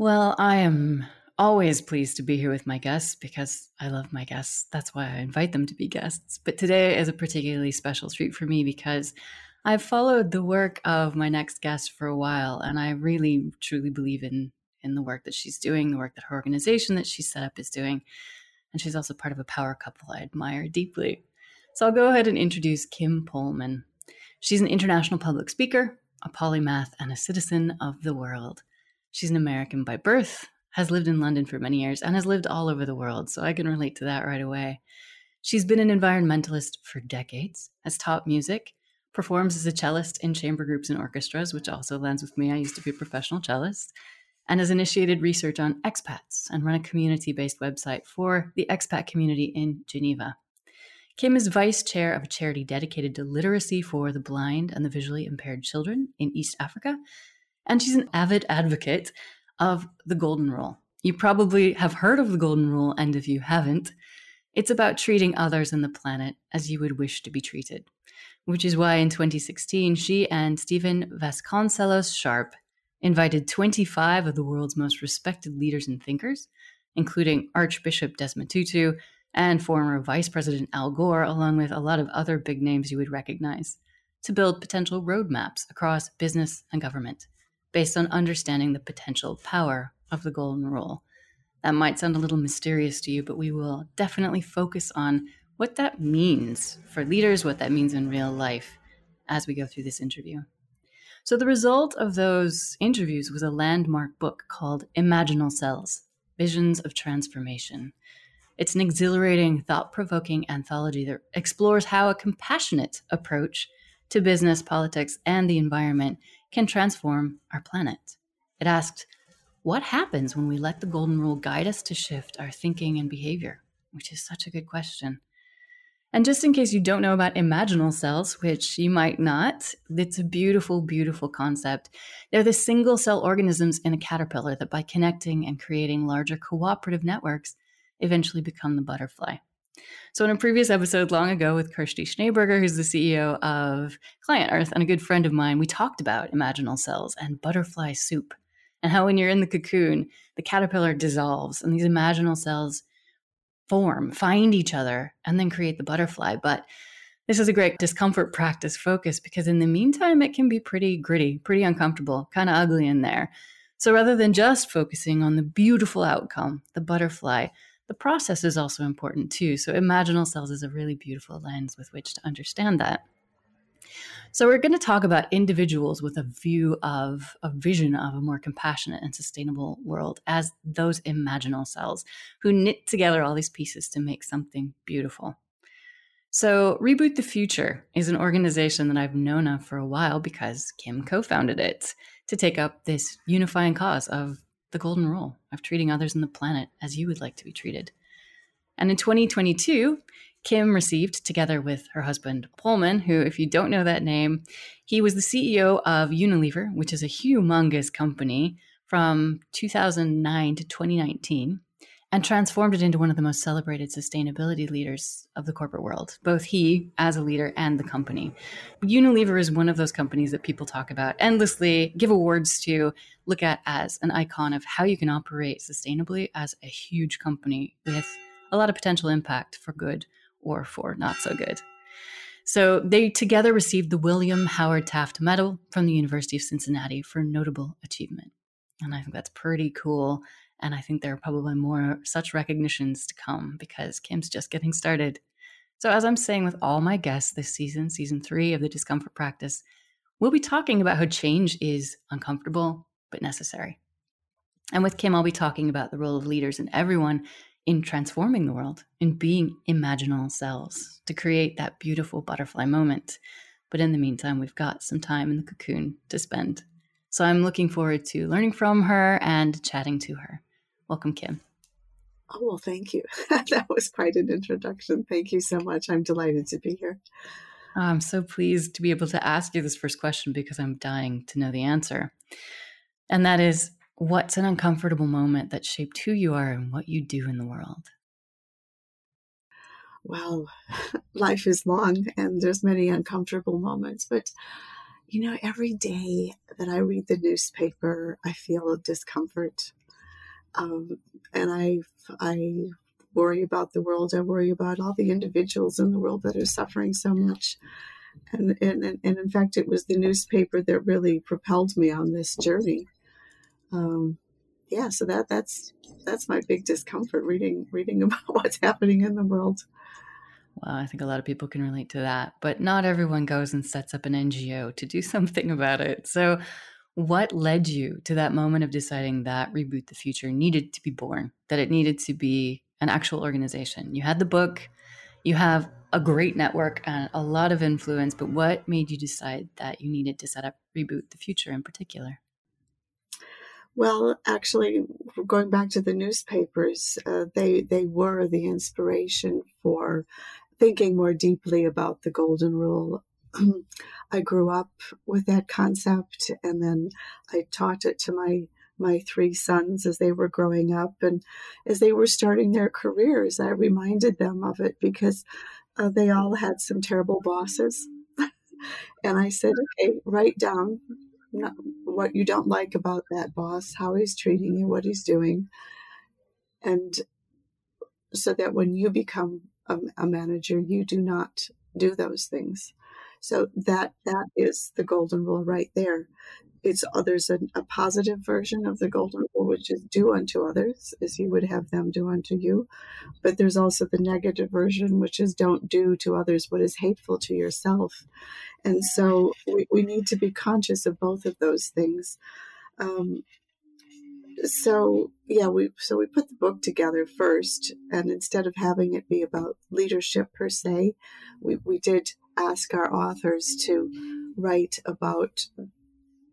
Well, I am always pleased to be here with my guests because I love my guests. That's why I invite them to be guests. But today is a particularly special treat for me because I've followed the work of my next guest for a while and I really truly believe in in the work that she's doing, the work that her organization that she set up is doing. And she's also part of a power couple I admire deeply. So I'll go ahead and introduce Kim Polman. She's an international public speaker, a polymath, and a citizen of the world. She's an American by birth, has lived in London for many years, and has lived all over the world, so I can relate to that right away. She's been an environmentalist for decades, has taught music, performs as a cellist in chamber groups and orchestras, which also lands with me. I used to be a professional cellist, and has initiated research on expats and run a community based website for the expat community in Geneva. Kim is vice chair of a charity dedicated to literacy for the blind and the visually impaired children in East Africa and she's an avid advocate of the Golden Rule. You probably have heard of the Golden Rule, and if you haven't, it's about treating others and the planet as you would wish to be treated, which is why in 2016, she and Stephen Vasconcellos Sharpe invited 25 of the world's most respected leaders and thinkers, including Archbishop Desmond Tutu and former Vice President Al Gore, along with a lot of other big names you would recognize, to build potential roadmaps across business and government based on understanding the potential power of the golden rule. That might sound a little mysterious to you, but we will definitely focus on what that means for leaders, what that means in real life as we go through this interview. So, the result of those interviews was a landmark book called Imaginal Cells Visions of Transformation. It's an exhilarating, thought provoking anthology that explores how a compassionate approach to business, politics, and the environment can transform our planet. It asked, What happens when we let the golden rule guide us to shift our thinking and behavior? Which is such a good question. And just in case you don't know about imaginal cells, which you might not, it's a beautiful, beautiful concept. They're the single cell organisms in a caterpillar that, by connecting and creating larger cooperative networks, eventually become the butterfly. So, in a previous episode long ago with Kirsty Schneeberger, who's the CEO of Client Earth and a good friend of mine, we talked about imaginal cells and butterfly soup and how when you're in the cocoon, the caterpillar dissolves and these imaginal cells form, find each other, and then create the butterfly. But this is a great discomfort practice focus because in the meantime, it can be pretty gritty, pretty uncomfortable, kind of ugly in there. So rather than just focusing on the beautiful outcome, the butterfly, the process is also important too. So, imaginal cells is a really beautiful lens with which to understand that. So, we're going to talk about individuals with a view of a vision of a more compassionate and sustainable world as those imaginal cells who knit together all these pieces to make something beautiful. So, Reboot the Future is an organization that I've known of for a while because Kim co founded it to take up this unifying cause of the golden rule of treating others and the planet as you would like to be treated. And in 2022, Kim received, together with her husband Polman, who, if you don't know that name, he was the CEO of Unilever, which is a humongous company from 2009 to 2019 and transformed it into one of the most celebrated sustainability leaders of the corporate world, both he as a leader and the company. Unilever is one of those companies that people talk about endlessly, give awards to, look at as an icon of how you can operate sustainably as a huge company with a lot of potential impact for good or for not so good. So they together received the William Howard Taft Medal from the University of Cincinnati for notable achievement. And I think that's pretty cool and I think there are probably more such recognitions to come because Kim's just getting started. So, as I'm saying with all my guests this season, season three of the Discomfort Practice, we'll be talking about how change is uncomfortable but necessary. And with Kim, I'll be talking about the role of leaders and everyone in transforming the world, in being imaginal selves to create that beautiful butterfly moment But in the meantime, we've got some time in the cocoon to spend. So I'm looking forward to learning from her and chatting to her. Welcome, Kim. Oh, well, thank you. that was quite an introduction. Thank you so much. I'm delighted to be here. I'm so pleased to be able to ask you this first question because I'm dying to know the answer. And that is what's an uncomfortable moment that shaped who you are and what you do in the world? Well, life is long and there's many uncomfortable moments, but you know, every day that I read the newspaper, I feel discomfort. Um, and I, I worry about the world. I worry about all the individuals in the world that are suffering so much. And, and, and in fact, it was the newspaper that really propelled me on this journey. Um, yeah, so that that's that's my big discomfort reading reading about what's happening in the world. Well, I think a lot of people can relate to that, but not everyone goes and sets up an NGO to do something about it. So, what led you to that moment of deciding that Reboot the Future needed to be born, that it needed to be an actual organization? You had the book, you have a great network and a lot of influence, but what made you decide that you needed to set up Reboot the Future in particular? Well, actually, going back to the newspapers, uh, they they were the inspiration for thinking more deeply about the golden rule. I grew up with that concept, and then I taught it to my my three sons as they were growing up, and as they were starting their careers, I reminded them of it because uh, they all had some terrible bosses. and I said, "Okay, write down what you don't like about that boss, how he's treating you, what he's doing, and so that when you become a, a manager, you do not do those things. So that that is the golden rule right there. It's uh, there's a, a positive version of the golden rule, which is do unto others as you would have them do unto you. But there's also the negative version, which is don't do to others what is hateful to yourself. And so we, we need to be conscious of both of those things. Um, so yeah we so we put the book together first and instead of having it be about leadership per se we, we did ask our authors to write about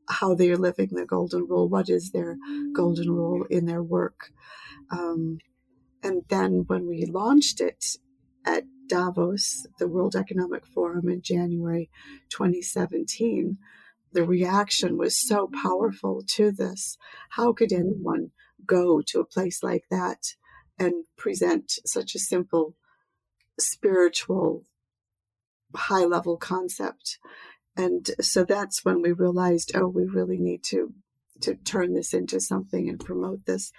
how they're living the golden rule what is their golden rule in their work um, and then when we launched it at davos the world economic forum in january 2017 the reaction was so powerful to this. How could anyone go to a place like that and present such a simple spiritual high level concept? And so that's when we realized, oh, we really need to to turn this into something and promote this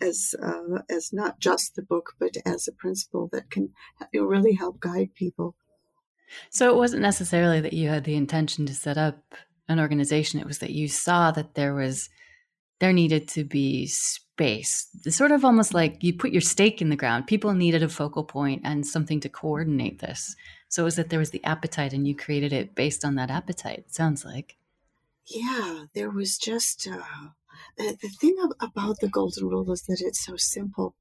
as uh, as not just the book, but as a principle that can really help guide people. So it wasn't necessarily that you had the intention to set up an organization it was that you saw that there was there needed to be space it's sort of almost like you put your stake in the ground people needed a focal point and something to coordinate this so it was that there was the appetite and you created it based on that appetite it sounds like yeah there was just uh, the thing about the golden rule is that it's so simple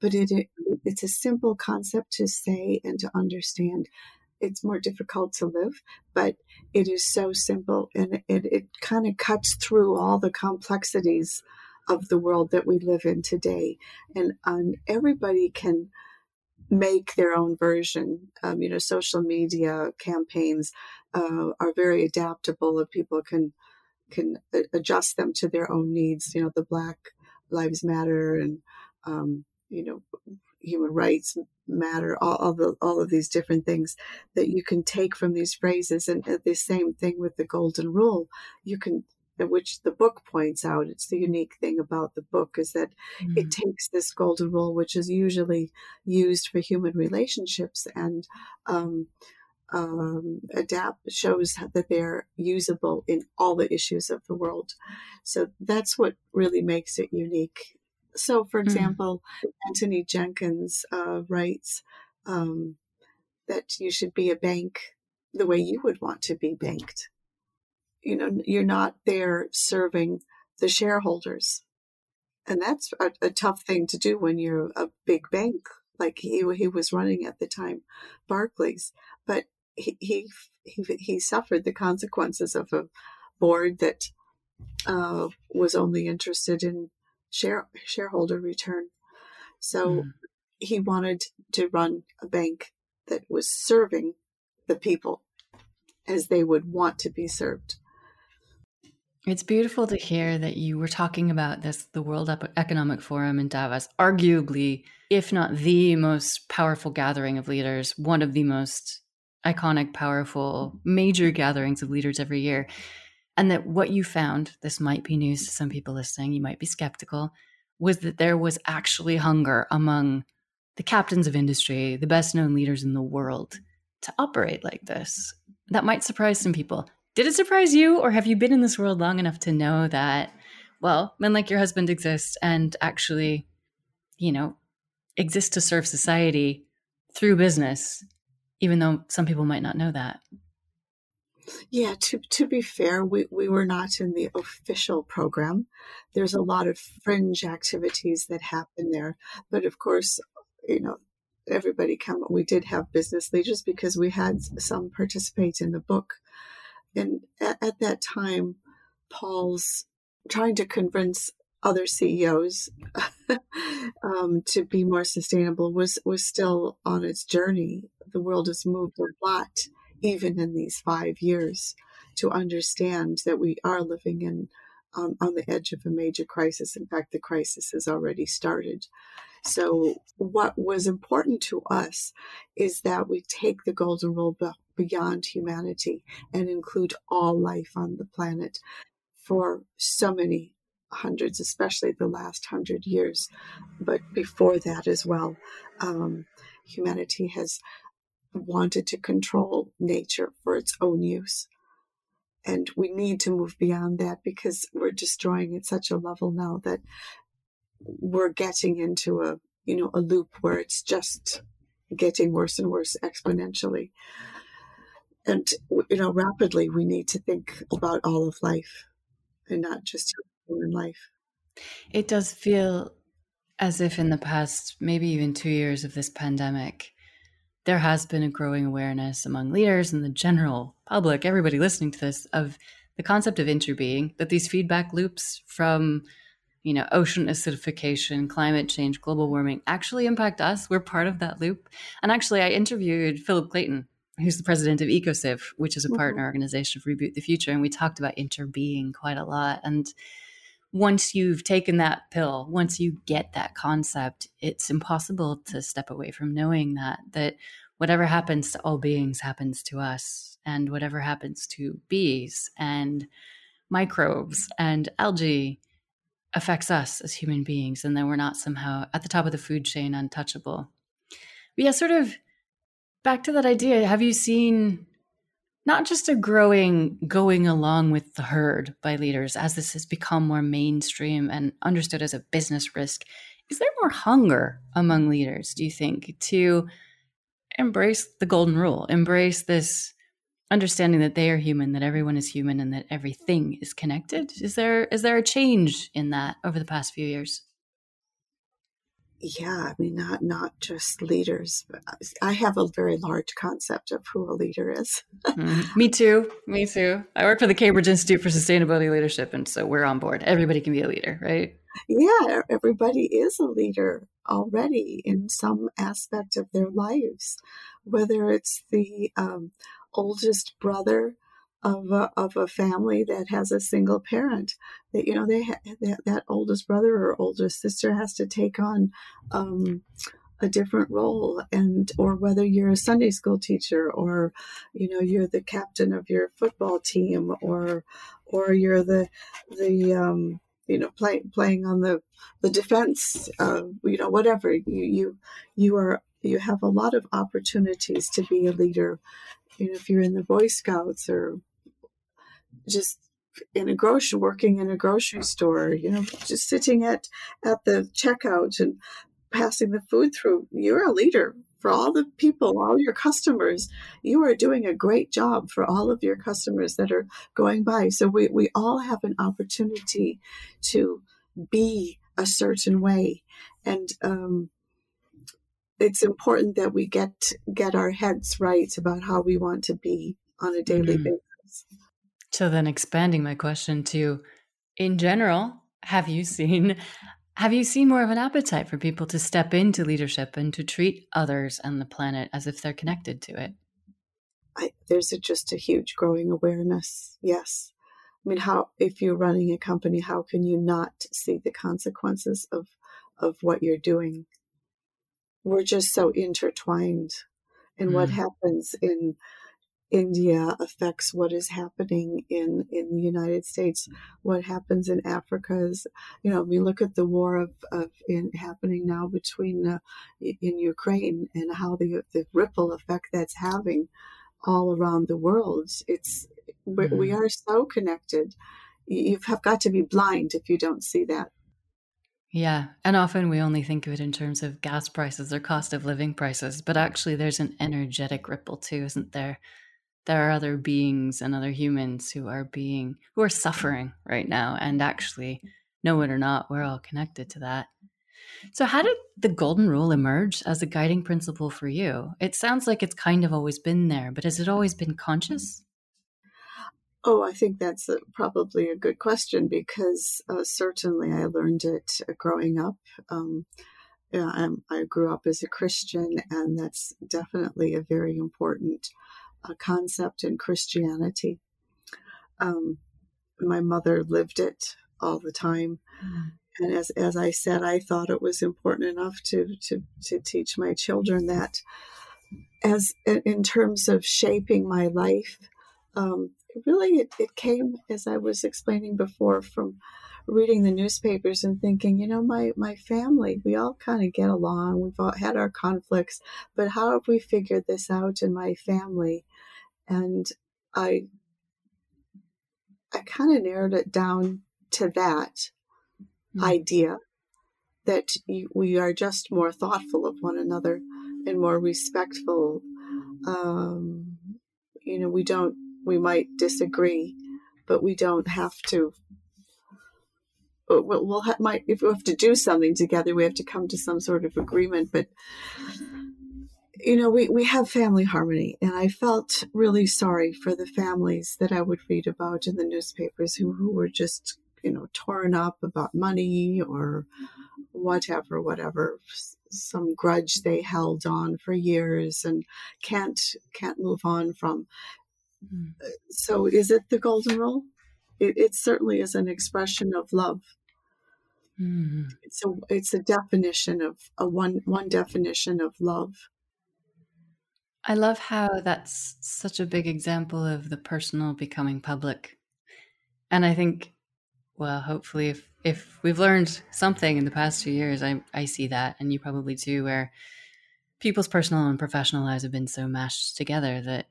but it, it it's a simple concept to say and to understand it's more difficult to live, but it is so simple and it, it kind of cuts through all the complexities of the world that we live in today. And um, everybody can make their own version. Um, you know, social media campaigns uh, are very adaptable and people can can adjust them to their own needs. You know, the Black Lives Matter and um, you know human rights matter, all, all, the, all of these different things that you can take from these phrases. And the same thing with the golden rule. You can, which the book points out, it's the unique thing about the book is that mm-hmm. it takes this golden rule, which is usually used for human relationships and, um, um, adapt shows that they're usable in all the issues of the world. So that's what really makes it unique. So, for hmm. example, mm. Anthony Jenkins uh, writes um, that you should be a bank the way you would want to be banked. You know, you're not there serving the shareholders. And that's a, a tough thing to do when you're a big bank like he, he was running at the time, Barclays. But he, he he, he suffered the consequences of a board that uh, was only interested in share shareholder return. So mm. he wanted to run a bank that was serving the people as they would want to be served. It's beautiful to hear that you were talking about this, the World Economic Forum in Davos, arguably, if not the most powerful gathering of leaders, one of the most iconic, powerful, major gatherings of leaders every year. And that what you found, this might be news to some people listening, you might be skeptical, was that there was actually hunger among the captains of industry, the best known leaders in the world to operate like this. That might surprise some people. Did it surprise you, or have you been in this world long enough to know that, well, men like your husband exist and actually, you know, exist to serve society through business, even though some people might not know that? Yeah, to to be fair, we, we were not in the official program. There's a lot of fringe activities that happen there. But of course, you know, everybody come we did have business leaders because we had some participate in the book and at, at that time, Paul's trying to convince other CEOs um, to be more sustainable was was still on its journey. The world has moved a lot, even in these five years, to understand that we are living in on the edge of a major crisis. In fact, the crisis has already started. So, what was important to us is that we take the golden rule beyond humanity and include all life on the planet for so many hundreds, especially the last hundred years, but before that as well. Um, humanity has wanted to control nature for its own use. And we need to move beyond that because we're destroying at such a level now that we're getting into a you know a loop where it's just getting worse and worse exponentially. And you know rapidly we need to think about all of life and not just human life. It does feel as if in the past maybe even two years of this pandemic there has been a growing awareness among leaders and the general public everybody listening to this of the concept of interbeing that these feedback loops from you know ocean acidification climate change global warming actually impact us we're part of that loop and actually i interviewed philip clayton who's the president of EcoCiv, which is a partner mm-hmm. organization of Reboot the Future. And we talked about interbeing quite a lot. And once you've taken that pill, once you get that concept, it's impossible to step away from knowing that, that whatever happens to all beings happens to us. And whatever happens to bees and microbes and algae affects us as human beings. And then we're not somehow at the top of the food chain untouchable. But yeah, sort of back to that idea, have you seen not just a growing going along with the herd by leaders as this has become more mainstream and understood as a business risk? Is there more hunger among leaders, do you think, to embrace the golden rule, embrace this understanding that they are human, that everyone is human, and that everything is connected? Is there is there a change in that over the past few years? Yeah i mean not not just leaders but i have a very large concept of who a leader is. Mm, me too me too. I work for the cambridge institute for sustainability leadership and so we're on board. Everybody can be a leader right? Yeah everybody is a leader already in some aspect of their lives whether it's the um, oldest brother of a, of a family that has a single parent that you know they ha- that, that oldest brother or oldest sister has to take on um, a different role and or whether you're a sunday school teacher or you know you're the captain of your football team or or you're the the um, you know play, playing on the the defense uh, you know whatever you you you are you have a lot of opportunities to be a leader you know if you're in the boy scouts or just in a grocery working in a grocery store you know just sitting at at the checkout and passing the food through you're a leader for all the people all your customers you are doing a great job for all of your customers that are going by so we, we all have an opportunity to be a certain way and um, it's important that we get get our heads right about how we want to be on a daily mm-hmm. basis. So then expanding my question to in general, have you seen have you seen more of an appetite for people to step into leadership and to treat others and the planet as if they're connected to it? I, there's a, just a huge growing awareness. Yes. I mean, how, if you're running a company, how can you not see the consequences of, of what you're doing? We're just so intertwined. And mm. what happens in India affects what is happening in, in the United States. What happens in Africa is, you know, we look at the war of, of in, happening now between uh, in Ukraine and how the the ripple effect that's having all around the world. It's mm-hmm. we are so connected. You have got to be blind if you don't see that. Yeah. And often we only think of it in terms of gas prices or cost of living prices, but actually there's an energetic ripple too, isn't there? There are other beings and other humans who are being who are suffering right now and actually know it or not we're all connected to that. So how did the golden rule emerge as a guiding principle for you? It sounds like it's kind of always been there but has it always been conscious? Oh i think that's a, probably a good question because uh, certainly i learned it uh, growing up. Um, yeah, i grew up as a christian and that's definitely a very important a concept in Christianity. Um, my mother lived it all the time. Mm. And as, as I said, I thought it was important enough to, to, to teach my children that as in terms of shaping my life, um, really it, it came, as I was explaining before, from reading the newspapers and thinking, you know, my, my family, we all kind of get along. We've all had our conflicts, but how have we figured this out in my family? And I, I kind of narrowed it down to that mm-hmm. idea that we are just more thoughtful of one another and more respectful. Um, you know, we don't, we might disagree, but we don't have to we'll, we'll have, might if we have to do something together, we have to come to some sort of agreement. But you know, we we have family harmony, and I felt really sorry for the families that I would read about in the newspapers who who were just you know torn up about money or whatever, whatever some grudge they held on for years and can't can't move on from. Mm. So, is it the golden rule? It, it certainly is an expression of love Mm. It's a it's a definition of a one one definition of love. I love how that's such a big example of the personal becoming public. And I think well, hopefully if if we've learned something in the past few years, I I see that and you probably too where people's personal and professional lives have been so mashed together that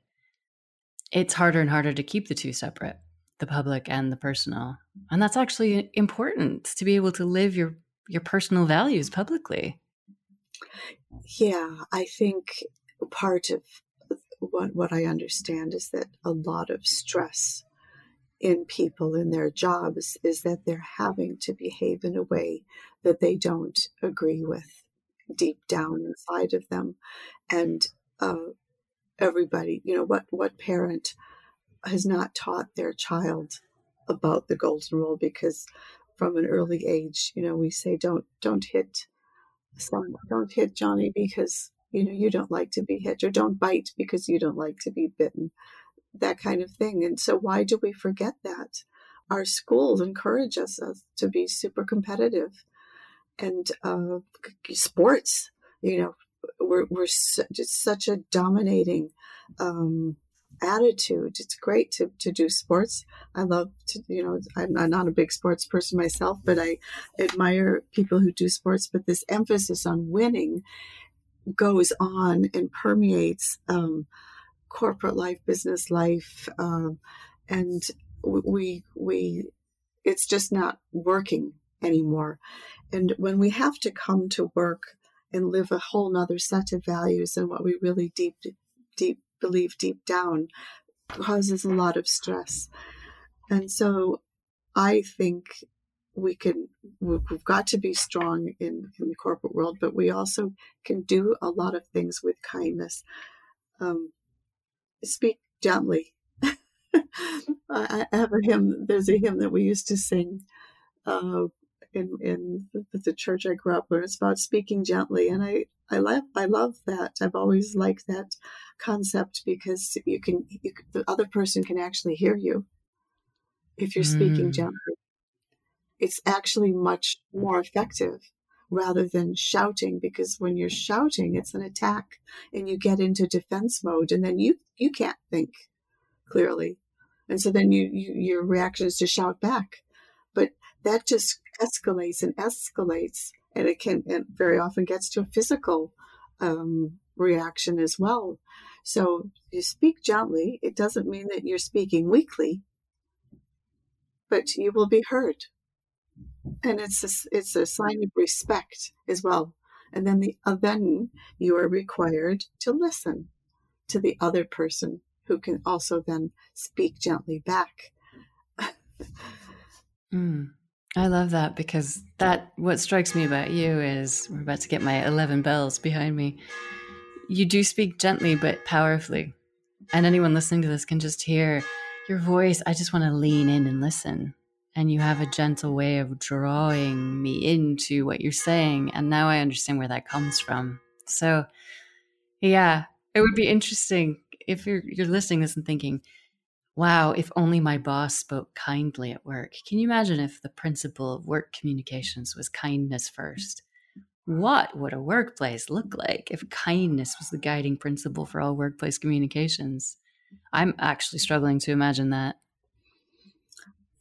it's harder and harder to keep the two separate the public and the personal. And that's actually important to be able to live your your personal values publicly. Yeah, I think part of what what I understand is that a lot of stress in people in their jobs is that they're having to behave in a way that they don't agree with deep down inside of them. And uh, everybody you know what what parent has not taught their child about the golden rule? Because from an early age, you know, we say don't don't hit don't hit Johnny because you know you don't like to be hit, or don't bite because you don't like to be bitten, that kind of thing. And so, why do we forget that? Our schools encourage us to be super competitive, and uh, sports. You know, we're we're just such a dominating um, attitude. It's great to, to do sports. I love to, you know, I'm, I'm not a big sports person myself, but I admire people who do sports. But this emphasis on winning goes on and permeates um, corporate life, business life, um, and we we it's just not working anymore. And when we have to come to work and live a whole nother set of values and what we really deep deep believe deep down causes a lot of stress. And so I think we can, we've got to be strong in, in the corporate world, but we also can do a lot of things with kindness. Um, speak gently I have a hymn. There's a hymn that we used to sing uh, in in the church I grew up in. It's about speaking gently, and I I love I love that. I've always liked that concept because you can you, the other person can actually hear you if you're mm. speaking gently. It's actually much more effective rather than shouting because when you're shouting it's an attack and you get into defense mode and then you you can't think clearly. And so then you, you your reaction is to shout back. But that just escalates and escalates and it can very often gets to a physical um, reaction as well. So you speak gently it doesn't mean that you're speaking weakly but you will be heard and it's a, it's a sign of respect as well. And then the uh, then you are required to listen to the other person who can also then speak gently back. mm, I love that because that what strikes me about you is we're about to get my eleven bells behind me. You do speak gently but powerfully, and anyone listening to this can just hear your voice. I just want to lean in and listen and you have a gentle way of drawing me into what you're saying and now i understand where that comes from. So yeah it would be interesting if you're you're listening this and thinking wow if only my boss spoke kindly at work. Can you imagine if the principle of work communications was kindness first? What would a workplace look like if kindness was the guiding principle for all workplace communications? I'm actually struggling to imagine that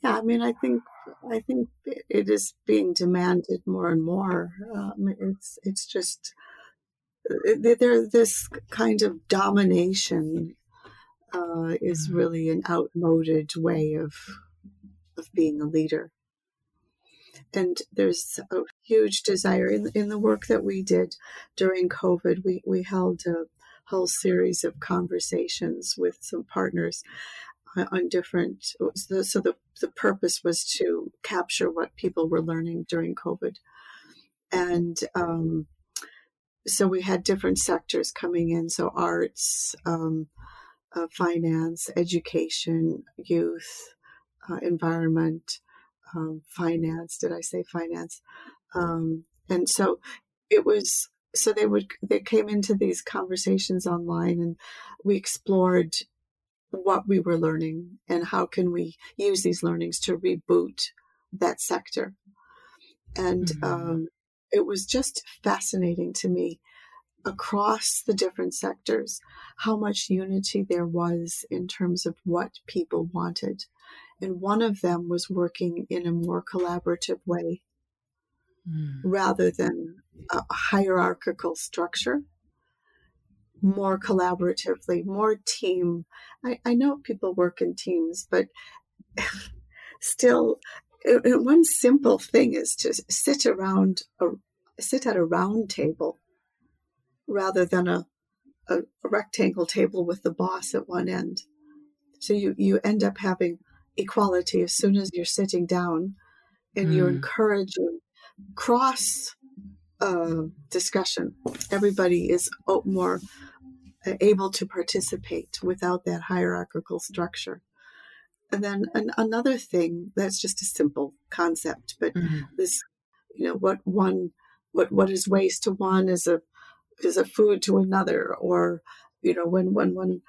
yeah, I mean, I think I think it is being demanded more and more. Um, it's it's just there. This kind of domination uh, is mm-hmm. really an outmoded way of of being a leader. And there's a huge desire in in the work that we did during COVID. We we held a whole series of conversations with some partners on different so the, the purpose was to capture what people were learning during covid. And um, so we had different sectors coming in. So arts um, uh, finance education youth uh, environment um, finance did i say finance? Um, and so it was so they would they came into these conversations online and we explored what we were learning and how can we use these learnings to reboot that sector. And mm-hmm. um, it was just fascinating to me across the different sectors how much unity there was in terms of what people wanted. And one of them was working in a more collaborative way mm. rather than a hierarchical structure more collaboratively, more team. I, I know people work in teams, but still, one simple thing is to sit around a sit at a round table rather than a, a, a rectangle table with the boss at one end. So you, you end up having equality as soon as you're sitting down and mm. you're encouraging cross uh, discussion. Everybody is more able to participate without that hierarchical structure. And then an, another thing that's just a simple concept, but mm-hmm. this, you know, what one, what what is waste to one is a is a food to another, or you know, when when one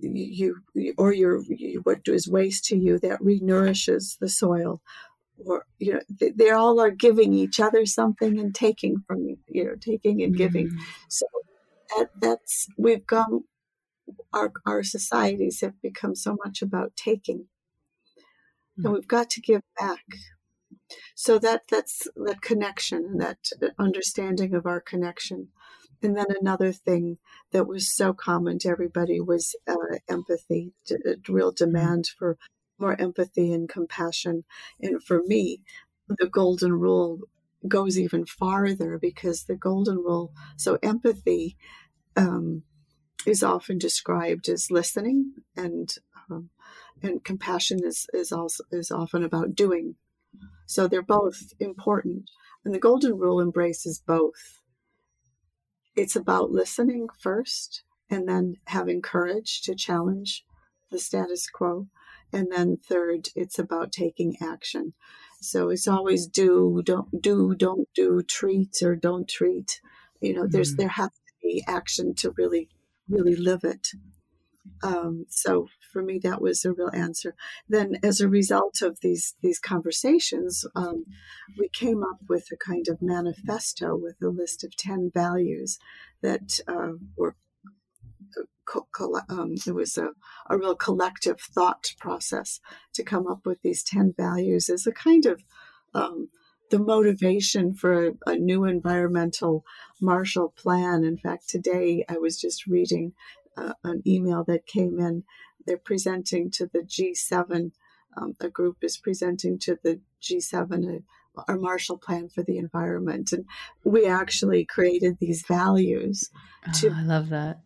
you, or your you, what is waste to you that renourishes the soil or you know they, they, all are giving each other something and taking from you know taking and giving mm-hmm. so that that's we've gone our our societies have become so much about taking mm-hmm. and we've got to give back so that that's the connection that understanding of our connection and then another thing that was so common to everybody was uh, empathy a real hmm. demand for more empathy and compassion and for me the golden rule goes even farther because the golden rule so empathy um, is often described as listening, and um, and compassion is is also is often about doing. So they're both important, and the golden rule embraces both. It's about listening first, and then having courage to challenge the status quo. And then third, it's about taking action. So it's always do, don't do, don't do, treat or don't treat. You know, mm-hmm. there's there has to be action to really, really live it. Um, so for me, that was a real answer. Then, as a result of these these conversations, um, we came up with a kind of manifesto with a list of ten values that uh, were. Um, it was a, a real collective thought process to come up with these 10 values as a kind of um, the motivation for a, a, new environmental Marshall Plan. In fact, today I was just reading uh, an email that came in. They're presenting to the G7. Um, a group is presenting to the G7 a, our Marshall Plan for the environment, and we actually created these values. To, oh, I love that.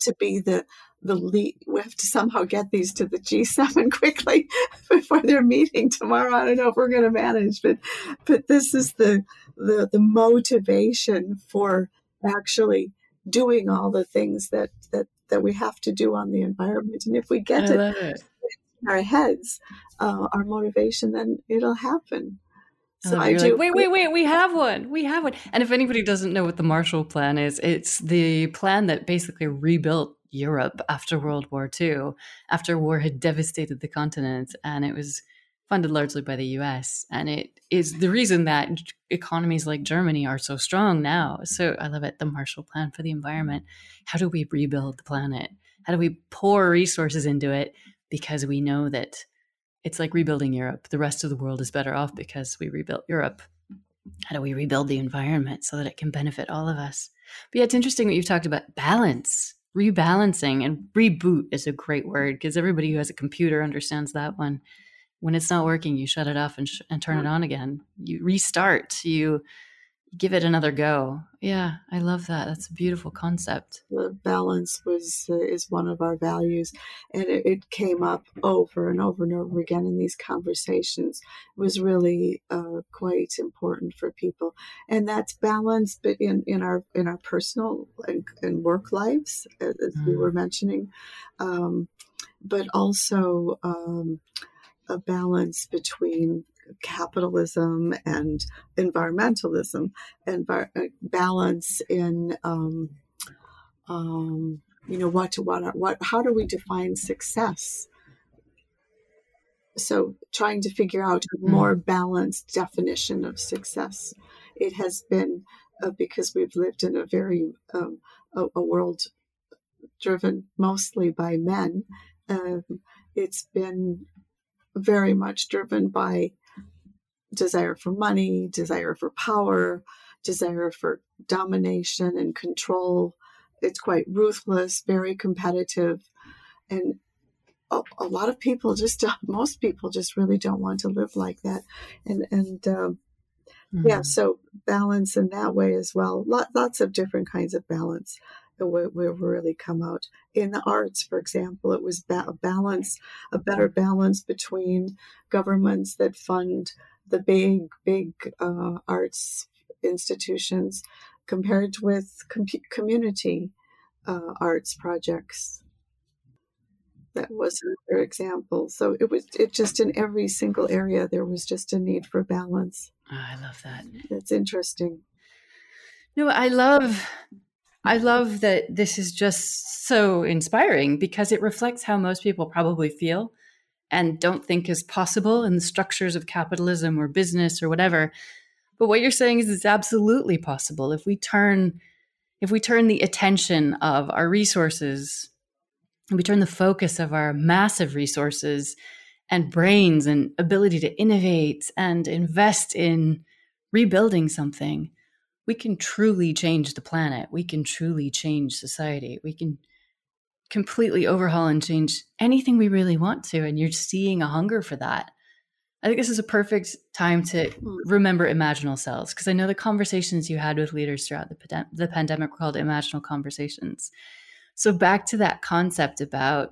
To be the the lead, we have to somehow get these to the G7 quickly before their meeting tomorrow. I don't know if we're going to manage, but but this is the the the motivation for actually doing all the things that that that we have to do on the environment. And if we get it, it, in our heads, uh, our motivation, then it'll happen. So I do. Like, wait, wait, wait. We have one. We have one. And if anybody doesn't know what the Marshall Plan is, it's the plan that basically rebuilt Europe after World War II, after war had devastated the continent, and it was funded largely by the US. And it is the reason that economies like Germany are so strong now. So I love it. The Marshall Plan for the environment. How do we rebuild the planet? How do we pour resources into it? Because we know that it's like rebuilding Europe. The rest of the world is better off because we rebuilt Europe. How do we rebuild the environment so that it can benefit all of us? But yeah, it's interesting what you've talked about balance, rebalancing, and reboot is a great word because everybody who has a computer understands that one when it's not working, you shut it off and, sh- and turn it on again. You restart. You give it another go. Yeah, I love that. That's a beautiful concept. The balance was uh, is one of our values, and it, it, came up over and over and over again in these conversations. It was really uh, quite important for people, and that's balance, but in, in our in our personal and, and work lives, as mm. we were mm. mentioning, um, but also. Um, a balance between capitalism and environmentalism and balance in um, um, you know what to what what how do we define success so trying to figure out a mm. more balanced definition of success it has been uh, because we've lived in a very um, a, a, world driven mostly by men um, it's been very much driven by desire for money, desire for power, desire for domination and control. It's quite ruthless, very competitive. And a, a lot of people just, most people just really don't want to live like that. And, and, um, mm-hmm. yeah, so balance in that way as well. Lot, lots of different kinds of balance will, will really come out. In the arts, for example, it was ba- a balance, a better balance between governments that fund the big, big uh, arts institutions compared with com- community uh, arts projects. That was another example. So it was it just in every single area there was just a need for balance. Oh, I love that. It's interesting. No, I love I love that this is just so inspiring because it reflects how most people probably feel and don't think is possible in the structures of capitalism or business or whatever. But what you're saying is it's absolutely possible if we turn if we turn the attention of our resources and we turn the focus of our massive resources and brains and ability to innovate and invest in rebuilding something we can truly change the planet. We can truly change society. We can completely overhaul and change anything we really want to. And you're seeing a hunger for that. I think this is a perfect time to hmm. remember imaginal cells because I know the conversations you had with leaders throughout the, the pandemic were called imaginal conversations. So, back to that concept about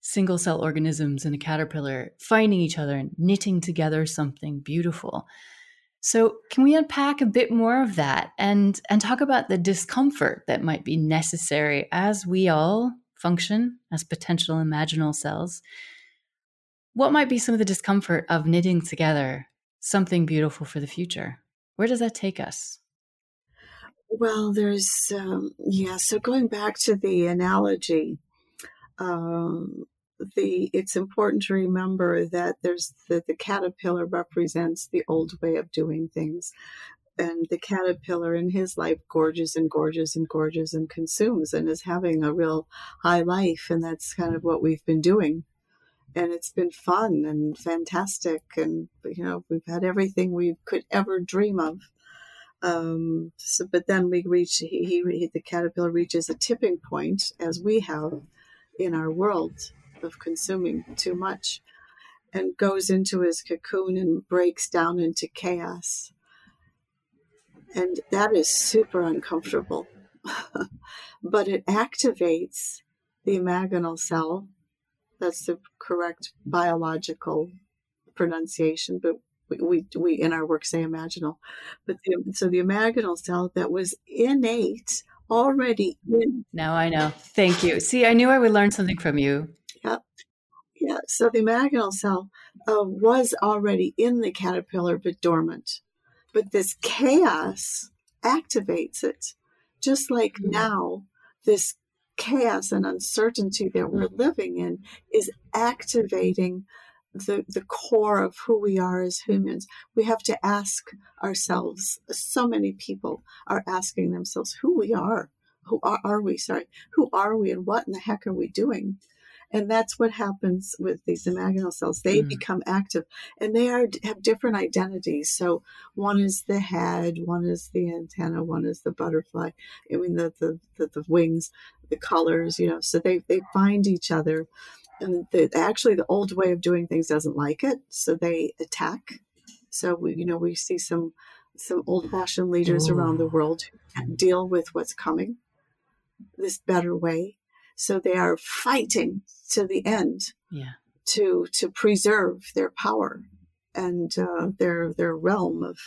single cell organisms and a caterpillar finding each other and knitting together something beautiful. So, can we unpack a bit more of that and and talk about the discomfort that might be necessary as we all function as potential imaginal cells, what might be some of the discomfort of knitting together something beautiful for the future? Where does that take us? Well, there's, um, yeah, so going back to the analogy, um, the it's important to remember that there's the, the caterpillar represents the old way of doing things and the caterpillar in his life gorges and gorges and gorges and consumes and is having a real high life and that's kind of what we've been doing. And it's been fun and fantastic and you know we've had everything we could ever dream of. Um, so, but then we reach he, he the caterpillar reaches a tipping point as we have in our world of consuming too much and goes into his cocoon and breaks down into chaos and that is super uncomfortable but it activates the imaginal cell that's the correct biological pronunciation, but we, we, we in our work say imaginal. But the, so the imaginal cell that was innate already in. Now I know. Thank you. See, I knew I would learn something from you. Yeah. Yeah. So the imaginal cell uh, was already in the caterpillar, but dormant. But this chaos activates it. Just like mm-hmm. now, this chaos and uncertainty that we're living in is activating the, the core of who we are as humans. We have to ask ourselves, so many people are asking themselves who we are. Who are, are we? Sorry, who are we and what in the heck are we doing? And that's what happens with these imaginal cells. They mm. become active and they are have different identities. So one is the head, one is the antenna, one is the butterfly. I mean the the, the, the wings, the colors, you know, so they, they find each other. And the, actually the old way of doing things doesn't like it. So they attack. So we, you know, we see some some old fashioned leaders around the world who deal with what's coming this better way so they are fighting to the end yeah. to to preserve their power and uh, their their realm of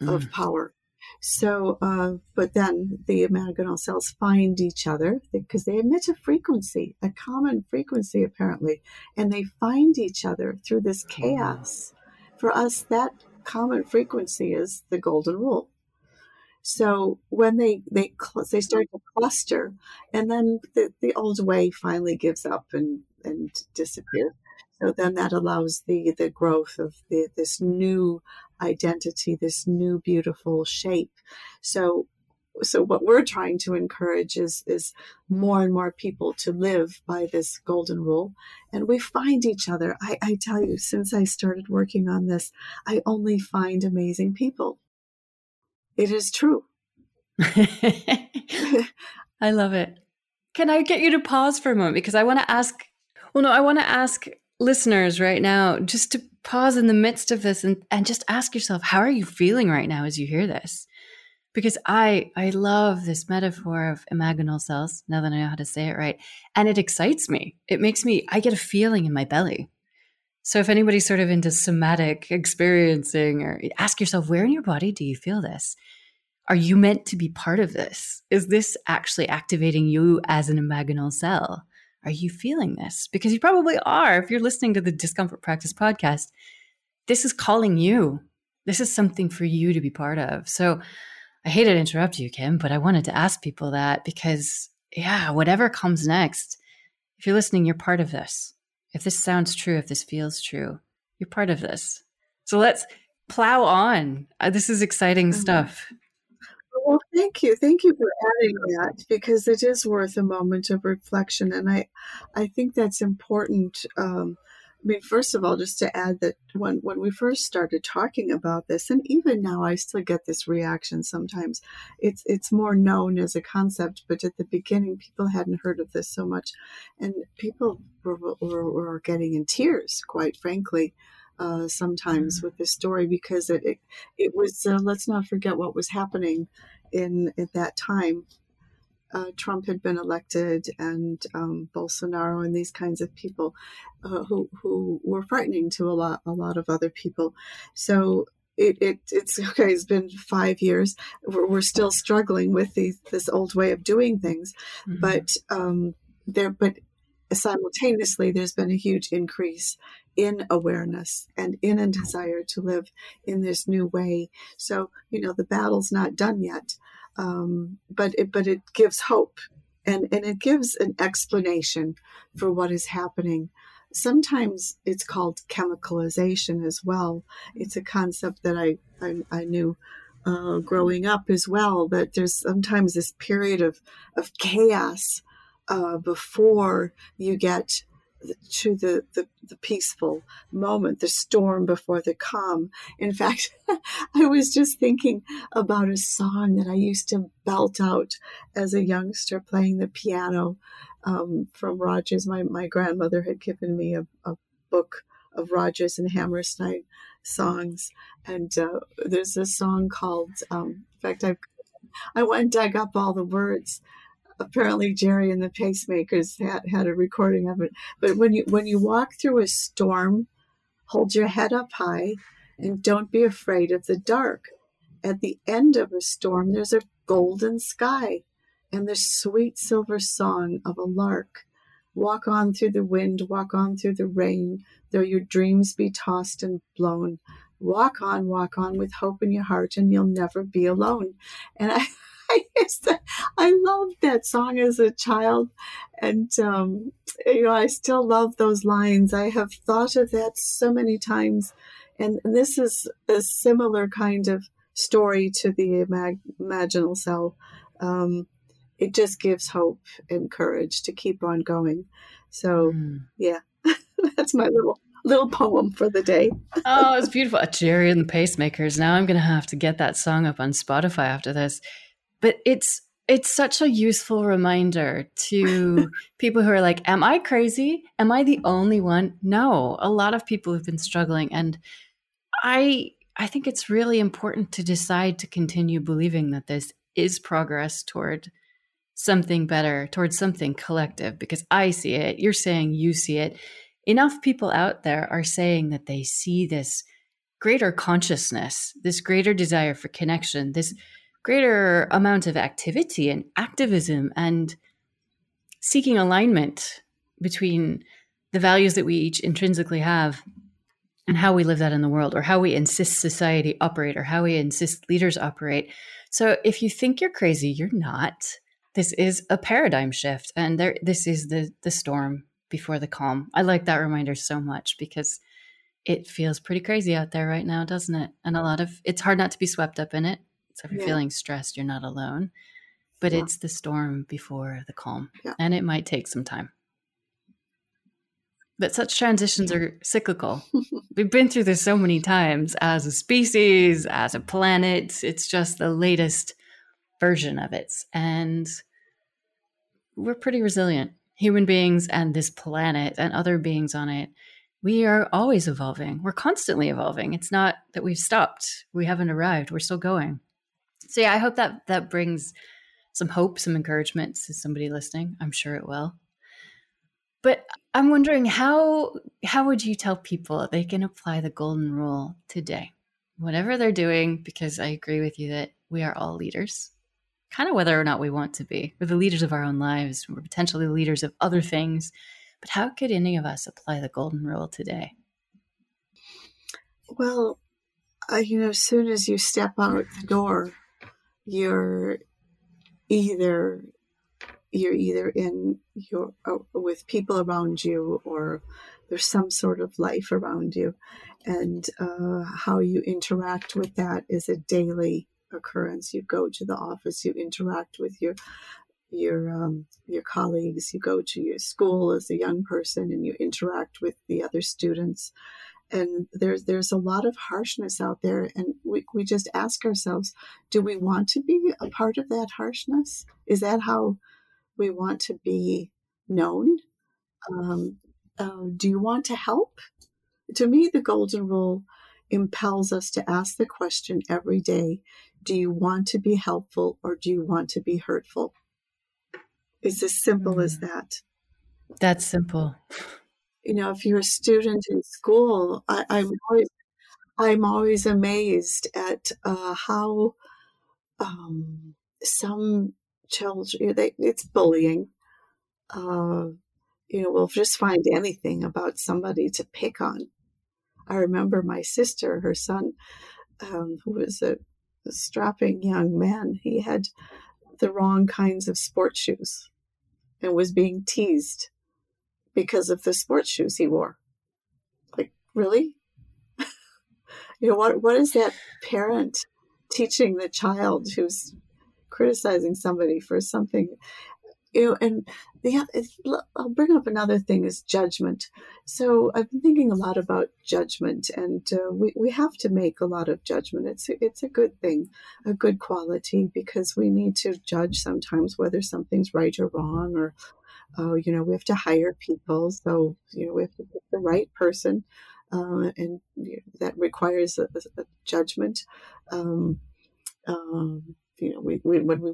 mm. of power. So, uh, but then the imaginal cells find each other because they emit a frequency, a common frequency apparently, and they find each other through this chaos. For us, that common frequency is the golden rule. So when they they cl- they start to cluster, and then the, the old way finally gives up and and disappears. So then that allows the the growth of the, this new identity, this new beautiful shape. So so what we're trying to encourage is is more and more people to live by this golden rule and we find each other I, I tell you since i started working on this i only find amazing people it is true. I love it. Can I get you to pause for a moment? Because I want to ask, well, no, I want to ask listeners right now just to pause in the midst of this and, and just ask yourself, how are you feeling right now as you hear this? Because I I love this metaphor of imaginal cells, now that I know how to say it right. And it excites me. It makes me, I get a feeling in my belly. So if anybody's sort of into somatic experiencing or ask yourself, where in your body do you feel this? Are you meant to be part of this? Is this actually activating you as an imaginal cell? Are you feeling this? Because you probably are. If you're listening to the Discomfort Practice podcast, this is calling you. This is something for you to be part of. So I hate to interrupt you, Kim, but I wanted to ask people that because, yeah, whatever comes next, if you're listening, you're part of this if this sounds true, if this feels true, you're part of this. So let's plow on. Uh, this is exciting mm-hmm. stuff. Well, thank you. Thank you for adding that because it is worth a moment of reflection. And I, I think that's important. Um, I mean, first of all, just to add that when, when we first started talking about this, and even now I still get this reaction sometimes, it's it's more known as a concept, but at the beginning people hadn't heard of this so much. And people were, were, were getting in tears, quite frankly, uh, sometimes mm-hmm. with this story because it, it, it was, uh, let's not forget what was happening in at that time uh, Trump had been elected and um, Bolsonaro and these kinds of people uh, who who were frightening to a lot a lot of other people. So it, it it's okay. It's been five years. We're, we're still struggling with these, this old way of doing things, mm-hmm. but um, there, but simultaneously, there's been a huge increase in awareness and in a desire to live in this new way. So, you know, the battle's not done yet, um, but it, but it gives hope and, and it gives an explanation for what is happening. Sometimes it's called chemicalization as well. It's a concept that I, I, I knew uh, growing up as well, that there's sometimes this period of, of chaos uh, before you get to the, the, the, peaceful moment, the storm before the calm. In fact, I was just thinking about a song that I used to belt out as a youngster playing the piano um, from Rodgers. My, my grandmother had given me a, a book of Rodgers and Hammerstein songs. And uh, there's a song called, um, in fact, I I went and dug up all the words apparently Gerry and the Pacemakers had, had a recording of it. But when you when you walk through a storm, hold your head up high and don't be afraid of the dark. At the end of a storm, there's a golden sky and the sweet silver song of a lark. Walk on through the wind, walk on through the rain, though your dreams be tossed and blown. Walk on, walk on with hope in your heart, and you'll never be alone. And I I used to, I loved that song as a child, and um, you know I still love those lines. I have thought of that so many times, and, and this is a similar kind of story to the imag- imaginal cell. Um, it just gives hope and courage to keep on going. So mm. yeah, that's my little little poem for the day. oh, it's beautiful. Gerry and the Pacemakers. Now I'm going to have to get that song up on Spotify after this but it's it's such a useful reminder to people who are like am i crazy? Am i the only one? No a lot of people have been struggling. And i i think it's really important to decide to continue believing that this is progress toward something better towards something collective because i see it you're saying you see it. Enough people out there are saying that they see this greater consciousness this greater desire for connection this greater amount of activity and activism and seeking alignment between the values that we each intrinsically have and how we live that in the world or how we insist society operate or how we insist leaders operate. So if you think you're crazy you're not. This is a paradigm shift and there this is the the storm before the calm. I like that reminder so much because it feels pretty crazy out there right now doesn't it? And a lot of it's hard not to be swept up in it so if you're yeah. feeling stressed, you're not alone. But yeah. it's the storm before the calm, yeah. and it might take some time. But such transitions are cyclical. We've been through this so many times as a species, as a planet. It's just the latest version of it. And we're pretty resilient. Human beings and this planet and other beings on it, we are always evolving. We're constantly evolving. It's not that we've stopped, we haven't arrived, we're still going so yeah, I hope that that brings some hope, some encouragement to somebody listening. I'm sure it will. But I'm wondering how how would you tell people they can apply the golden rule today? Whatever they're doing, because I agree with you that we are all leaders, kind of whether or not we want to be. We're the leaders of our own lives. We're potentially the leaders of other things. But how could any of us apply the golden rule today? Well, uh, you know, as soon as you step out the door, you're either you're either in your uh, with people around you or there's some sort of life around you. And uh, how you interact with that is a daily occurrence. You go to the office you interact with your your um, your colleagues. You go to your school as a young person and you interact with the other students and there's there's a lot of harshness out there and we, we just ask ourselves do we want to be a part of that harshness? Is that how we want to be known? Um, uh, do you want to help? To me the golden rule impels us to ask the question every day do you want to be helpful or do you want to be hurtful? It's as simple mm. as that. That's simple you know, if you're a student in school, I, am always I'm always amazed at uh, how um, some children they, it's bullying. uh, you know, will just find anything about somebody to pick on. I remember my sister, her son, um, who was a, a strapping young man, he had the wrong kinds of sports shoes and was being teased because of the sports shoes he wore. Like, really? you know, what, what is that parent teaching the child who's criticizing somebody for something you know, and the I'll bring up another thing is judgment. So I've been thinking a lot about judgment, and uh, we we have to make a lot of judgment. It's it's a good thing, a good quality, because we need to judge sometimes whether something's right or wrong, or uh, you know, we have to hire people, so you know, we have to pick the right person, uh, and you know, that requires a, a judgment. Um, um, you know, we, we when we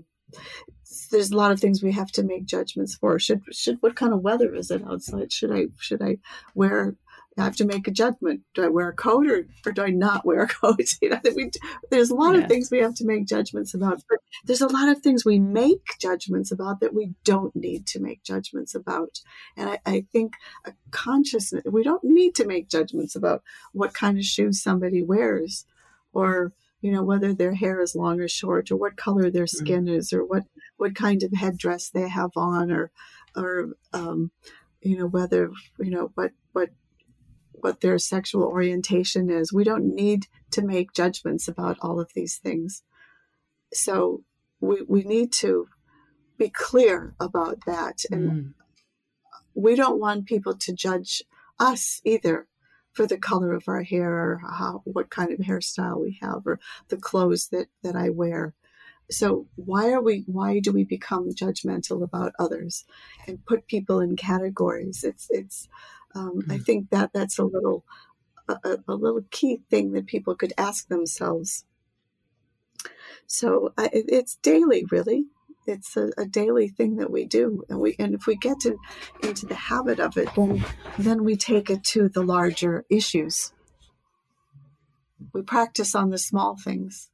there's a lot of things we have to make judgments for. Should should what kind of weather is it outside? Should I should I wear? I have to make a judgment. Do I wear a coat or, or do I not wear a coat? You know, we, there's a lot of things we have to make judgments about. But there's a lot of things we make judgments about that we don't need to make judgments about. And I, I think a consciousness, we don't need to make judgments about what kind of shoes somebody wears or you know whether their hair is long or short or what color their mm-hmm. skin mm-hmm. is or what what kind of headdress they have on or or um, you know whether you know what what what their sexual orientation is we don't need to make judgments about all of these things so we we need to be clear about that and mm. we don't want people to judge us either for the color of our hair or how, what kind of hairstyle we have or the clothes that, that I wear. So why are we why do we become judgmental about others and put people in categories? It's it's um, mm-hmm. I think that that's a little a, a, little key thing that people could ask themselves. So I, it's daily, really. It's a, a, daily thing that we do and we and if we get to, into the habit of it then then we take it to the larger issues. We practice on the small things.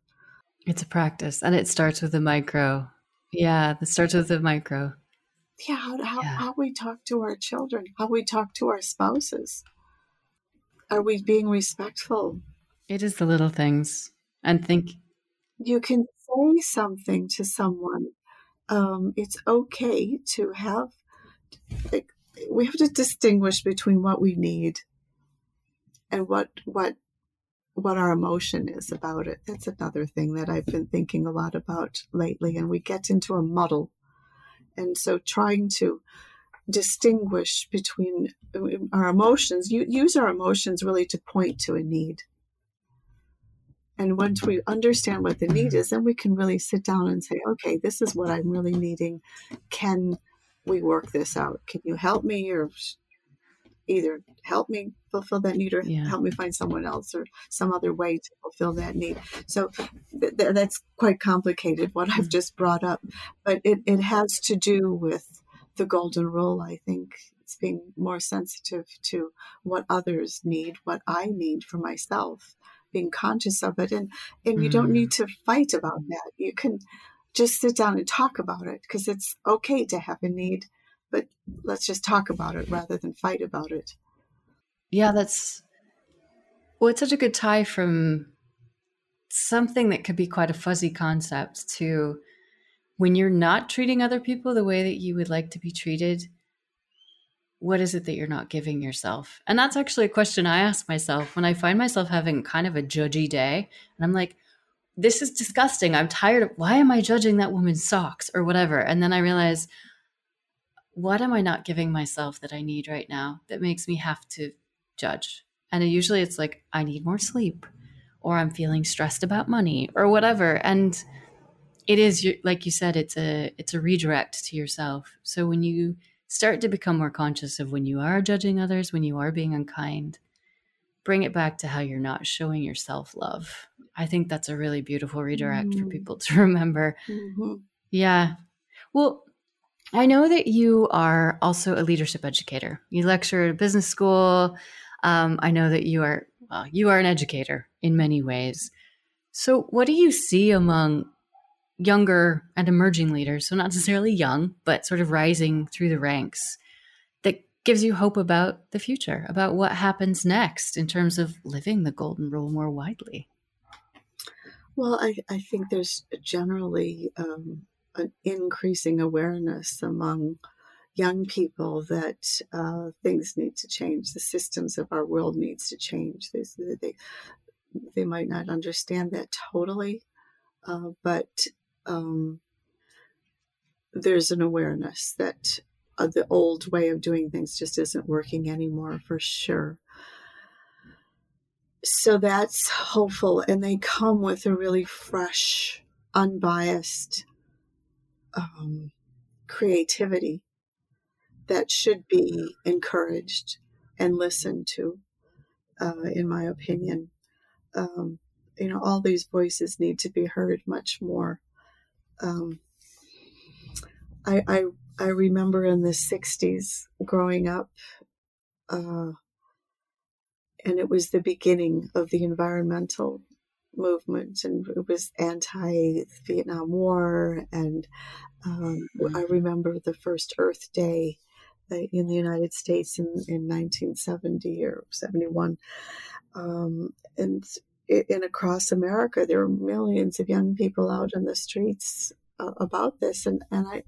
It's a practice and it starts with the micro. Yeah it starts with the micro yeah how, how, yeah. how we talk to our children how we talk to our spouses. Are we being respectful? It is the little things. And think you can say something to someone. Um, it's okay to have like, we have to distinguish between what we need and what what what our emotion is about it. That's another thing that i've been thinking a lot about lately and we get into a muddle and so trying to distinguish between uh, our emotions use our emotions really to point to a need and once we understand what the need is, then we can really sit down and say, okay, this is what I'm really needing. Can we work this out? Can you help me or either help me fulfill that need or yeah. help me find someone else or some other way to fulfill that need? So th- th- that's quite complicated, what I've just brought up. But it, it has to do with the golden rule, I think. It's being more sensitive to what others need, what I need for myself being conscious of it and and you don't need mm. to fight about that you can just sit down and talk about it because it's okay to have a need but let's just talk about it rather than fight about it yeah that's well it's such a good tie from something that could be quite a fuzzy concept to when you're not treating other people the way that you would like to be treated what is it that you're not giving yourself? And that's actually a question I ask myself when I find myself having kind of a judgy day. And I'm like, this is disgusting. I'm tired of why am I judging that woman's socks or whatever? And then I realize, what am I not giving myself that I need right now that makes me have to judge? And usually it's like, I need more sleep or I'm feeling stressed about money or whatever. And it is like you said, it's a it's a redirect to yourself. So when you start to become more conscious of when you are judging others, when you are being unkind. Bring it back to how you're not showing yourself love. I think that's a really beautiful redirect mm-hmm. for people to remember. Mm-hmm. Yeah. Well, I know that you are also a leadership educator. You lecture at a business school. Um, I know that you are well, you are an educator in many ways. So, what do you see among younger and emerging leaders, so not necessarily young, but sort of rising through the ranks, that gives you hope about the future, about what happens next in terms of living the golden rule more widely? Well, I, I think there's generally um, an increasing awareness among young people that uh, things need to change. The systems of our world needs to change. They, they, they might not understand that totally, uh, but um, there's an awareness that uh, the old way of doing things just isn't working anymore for sure. So that's hopeful, and they come with a really fresh, unbiased um, creativity that should be encouraged and listened to, uh, in my opinion. Um, you know, all these voices need to be heard much more. Um, I, I, I remember in the 60s growing up, uh, and it was the beginning of the environmental movement, and it was anti Vietnam War. And um, I mm-hmm. remember the first Earth Day uh, in the United States in, in 1970 or 71. Um, and in across America, there were millions of young people out in the streets uh, about this, and and I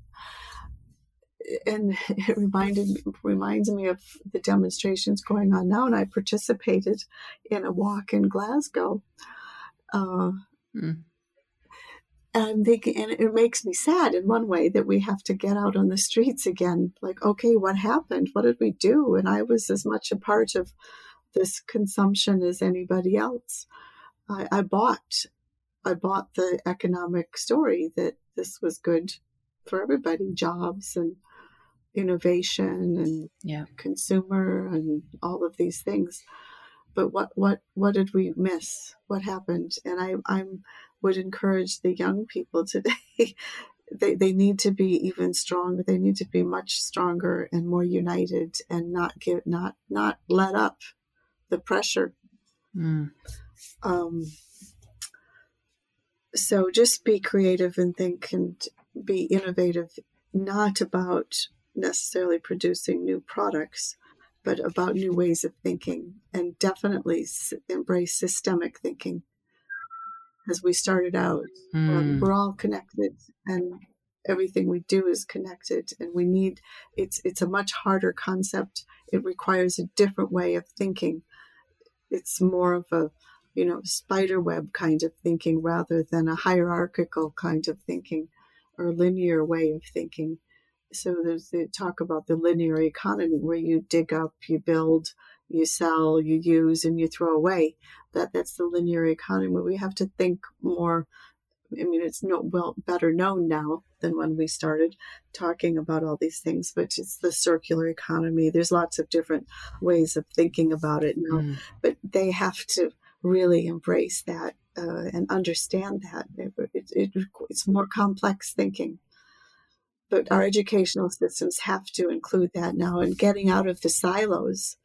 and it reminded reminds me of the demonstrations going on now. And I participated in a walk in Glasgow. Uh, mm and I'm thinking, and it makes me sad in one way that we have to get out on the streets again. Like, okay, what happened? What did we do? And I was as much a part of this consumption as anybody else. I, I bought, I bought the economic story that this was good for everybody, jobs and innovation and yeah. consumer and all of these things. But what what what did we miss? What happened? And I I'm would encourage the young people today. they, they need to be even stronger. They need to be much stronger and more united and not give not not let up the pressure. Mm. Um, so just be creative and think and be innovative, not about necessarily producing new products, but about new ways of thinking and definitely embrace systemic thinking as we started out. Mm. Um, hmm. we're all connected, and everything we do is connected. And we need it's it's a much harder concept. It requires a different way of thinking. It's more of a you know spider web kind of thinking rather than a hierarchical kind of thinking or linear way of thinking. So there's the talk about the linear economy where you dig up, you build, you sell, you use, and you throw away. That that's the linear economy. We have to think more. I mean, it's no well better known now than when we started talking about all these things, but it's the circular economy. There's lots of different ways of thinking about it now, mm. but they have to really embrace that uh, and understand that it, it, it, it's more complex thinking but our educational systems have to include that now and getting out of the silos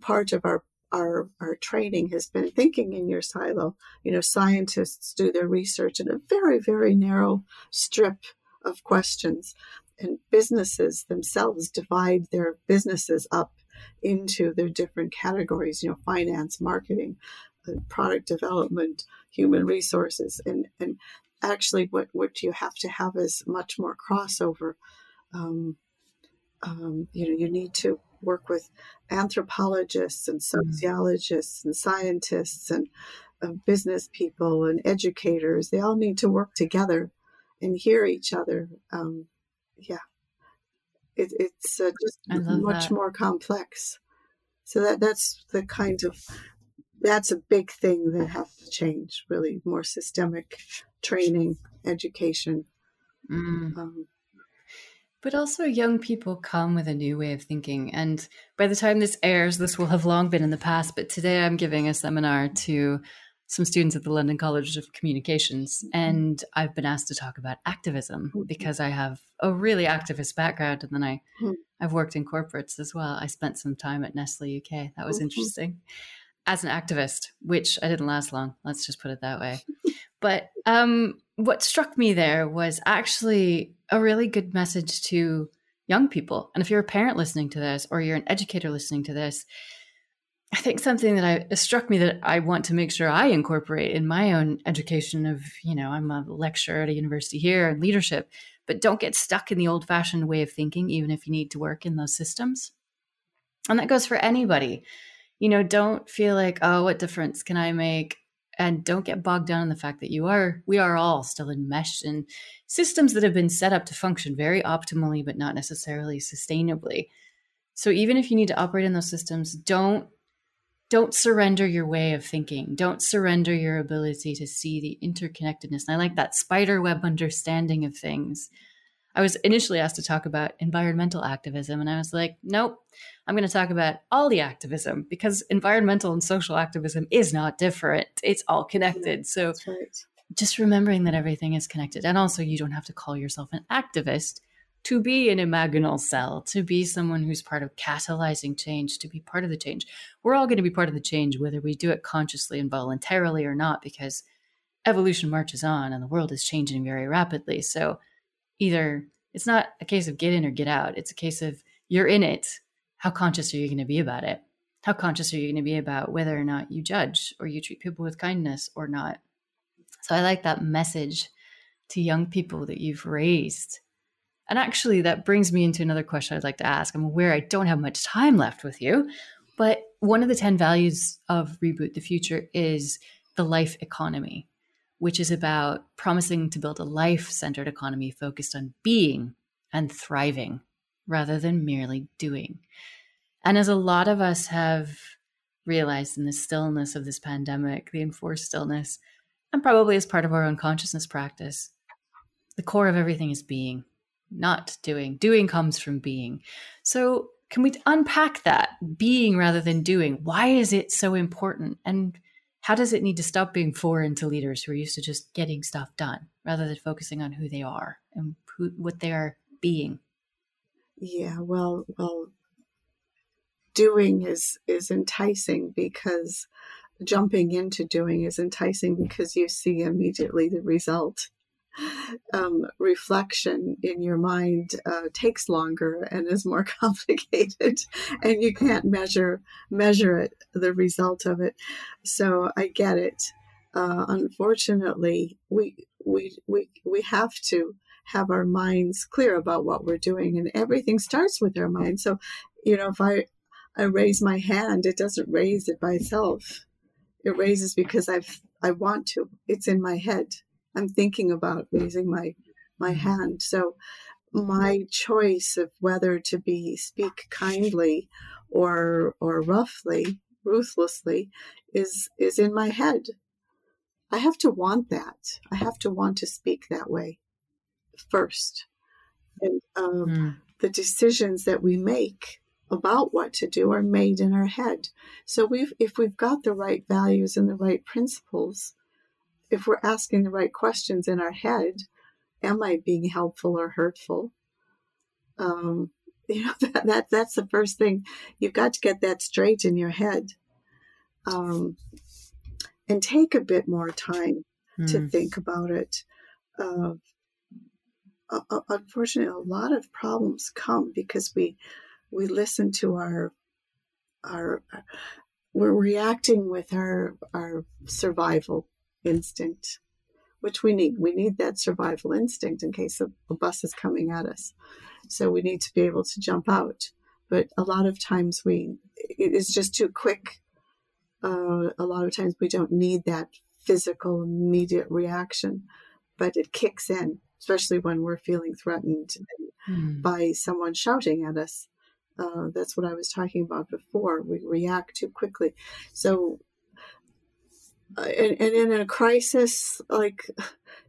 part of our our, our training has been thinking in your silo. You know, scientists do their research in a very, very narrow strip of questions, and businesses themselves divide their businesses up into their different categories, you know, finance, marketing, uh, product development, human resources. And, and actually, what, what you have to have is much more crossover. Um, um, you know, you need to work with anthropologists and mm. sociologists and scientists and uh, business people and educators. They all need to work together and hear each other. Um, yeah, it, it's uh, just much that. more complex. So that that's the kind of that's a big thing that has to change. Really, more systemic training, education. Mm. Um, but also, young people come with a new way of thinking. And by the time this airs, this will have long been in the past. But today I'm giving a seminar to some students at the London College of Communications. Mm-hmm. And I've been asked to talk about activism mm-hmm. because I have a really activist background. And then I, mm-hmm. I've worked in corporates as well. I spent some time at Nestle UK. That was interesting. As an activist, which I didn't last long, let's just put it that way. But um, what struck me there was actually a really good message to young people. And if you're a parent listening to this or you're an educator listening to this, I think something that I struck me that I want to make sure I incorporate in my own education of, you know, I'm a lecturer at a university here and leadership, but don't get stuck in the old fashioned way of thinking, even if you need to work in those systems. And that goes for anybody. You know, don't feel like, oh, what difference can I make? And don't get bogged down in the fact that you are, we are all still enmeshed in systems that have been set up to function very optimally, but not necessarily sustainably. So even if you need to operate in those systems, don't don't surrender your way of thinking. Don't surrender your ability to see the interconnectedness. And I like that spider web understanding of things. I was initially asked to talk about environmental activism, and I was like, nope, I'm going to talk about all the activism because environmental and social activism is not different. It's all connected. So right. just remembering that everything is connected. And also, you don't have to call yourself an activist to be an imaginal cell, to be someone who's part of catalyzing change, to be part of the change. We're all going to be part of the change, whether we do it consciously and voluntarily or not, because evolution marches on and the world is changing very rapidly. So either it's not a case of get in or get out, it's a case of you're in it. How conscious are you going to be about it? How conscious are you going to be about whether or not you judge or you treat people with kindness or not? So I like that message to young people that you've raised and actually, that brings me into another question I'd like to ask. I'm aware I don't have much time left with you, but one of the 10 values of Reboot the Future is the life economy, which is about promising to build a life centered economy focused on being and thriving rather than merely doing. And as a lot of us have realized in the stillness of this pandemic, the enforced stillness, and probably as part of our own consciousness practice, the core of everything is being not doing. Doing comes from being. So, can we unpack that being rather than doing? Why is it so important? And how does it need to stop being foreign to leaders who are used to just getting stuff done rather than focusing on who they are and who, what they are being? Yeah, well, well, doing is is enticing because jumping into doing is enticing because you see immediately the result um, reflection in your mind uh, takes longer and is more complicated, and you can't measure measure it, the result of it. So I get it. Uh, unfortunately, we we we we have to have our minds clear about what we're doing, and everything starts with our mind. So, you know, if I I raise my hand, it doesn't raise it by itself. It raises because I've I want to. It's in my head I'm thinking about raising my my mm-hmm. hand. So my choice of whether to be speak kindly or or roughly, ruthlessly, is is in my head. I have to want that. I have to want to speak that way first. And um, mm. the decisions that we make about what to do are made in our head. So we've if we've got the right values and the right principles, if we're asking the right questions in our head, am I being helpful or hurtful? Um, you know that, that that's the first thing. You've got to get that straight in your head, um, and take a bit more time mm. to hmm. think about it. Uh, uh, unfortunately, a lot of problems come because we we listen to our our we're reacting with our our survival instinct, which we need. We need that survival instinct in case a, a bus is coming at us. So we need to be able to jump out. But a lot of times we, it is just too quick. Uh, a lot of times we don't need that physical immediate reaction, but it kicks in, especially when we're feeling threatened mm. by someone shouting at us. Uh, that's what I was talking about before. We react too quickly. So and, and in a crisis like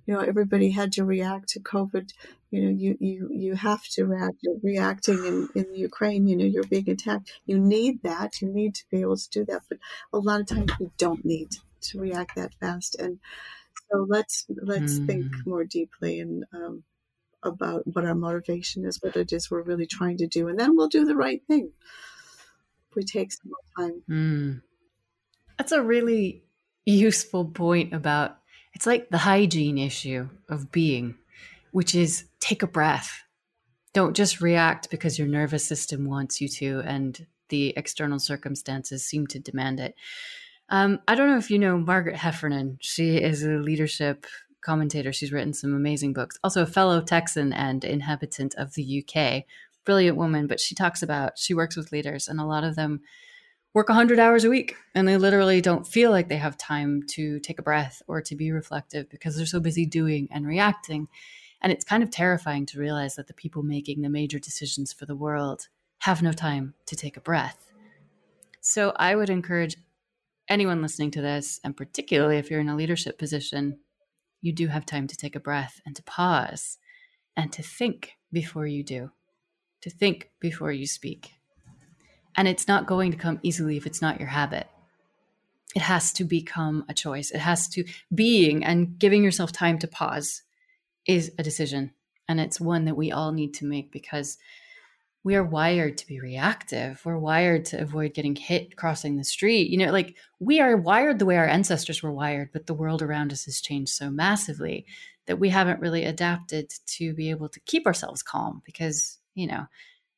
you know everybody had to react to covid you know you you you have to react you're reacting in in ukraine you know you're being attacked you need that you need to be able to do that but a lot of times we don't need to react that fast and so let's let's mm. think more deeply and um, about what our motivation is what it is we're really trying to do and then we'll do the right thing if we take some more time mm. that's a really useful point about It's like the hygiene issue of being, which is take a breath. Don't just react because your nervous system wants you to and the external circumstances seem to demand it. Um, I don't know if you know Margaret Heffernan. She is a leadership commentator. She's written some amazing books. Also, a fellow Texan and inhabitant of the UK. Brilliant woman, but she talks about she works with leaders, and a lot of them work 100 hours a week and they literally don't feel like they have time to take a breath or to be reflective because they're so busy doing and reacting. And it's kind of terrifying to realize that the people making the major decisions for the world have no time to take a breath. So I would encourage anyone listening to this, and particularly if you're in a leadership position, you do have time to take a breath and to pause and to think before you do, to think before you speak. And it's not going to come easily if it's not your habit. It has to become a choice. It has to, being and giving yourself time to pause is a decision. And it's one that we all need to make because we are wired to be reactive. We're wired to avoid getting hit crossing the street. You know, like we are wired the way our ancestors were wired, but the world around us has changed so massively that we haven't really adapted to be able to keep ourselves calm because, you know,